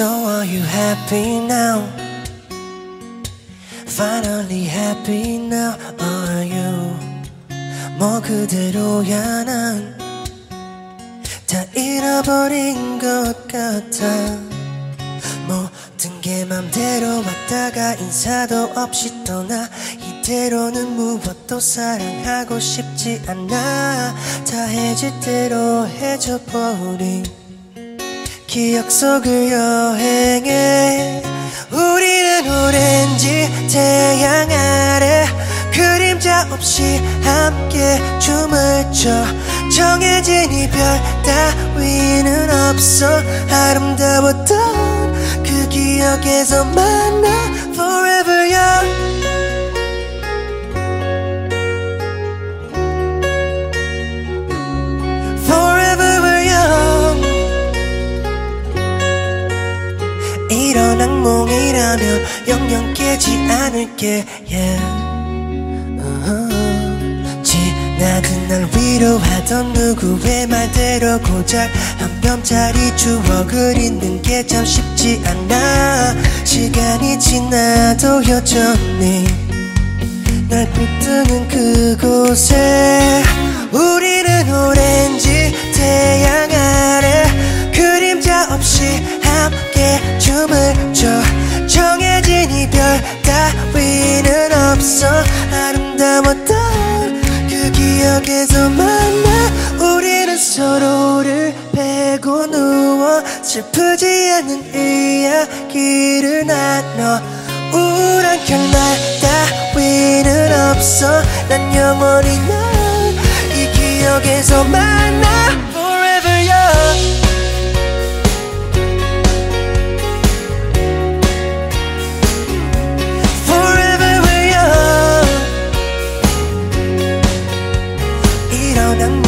Are you happy now? Finally happy now Are you? 뭐 그대로야 난 다 잃어버린 것 같아. 모든 게 맘대로 왔다가 인사도 없이 떠나. 이대로는 무엇도 사랑하고 싶지 않아. 다 해질 대로 해줘버린 기억 속을 여행해. 우리는 오렌지 태양 아래 그림자 없이 함께 춤을 춰. 정해진 이별 따위는 없어. 아름다웠던 그 기억에서 만나 악몽이라면 영영 깨지 않을게 yeah. uh-huh. 지나간 날 위로하던 누구의 말대로 고작 한 뼘짜리 추억을 잊는 게 참 쉽지 않아 시간이 지나도 여전히 날 붙드는 그곳에 춰 정해진 이별 따위는 없어. 아름다웠던 그 기억에서 만나 우리는 서로를 베고 누워 슬프지 않는 이야기를 나눠. 우울한 결말 따위는 없어. 난 영원히 널 이 기억에서 young nắng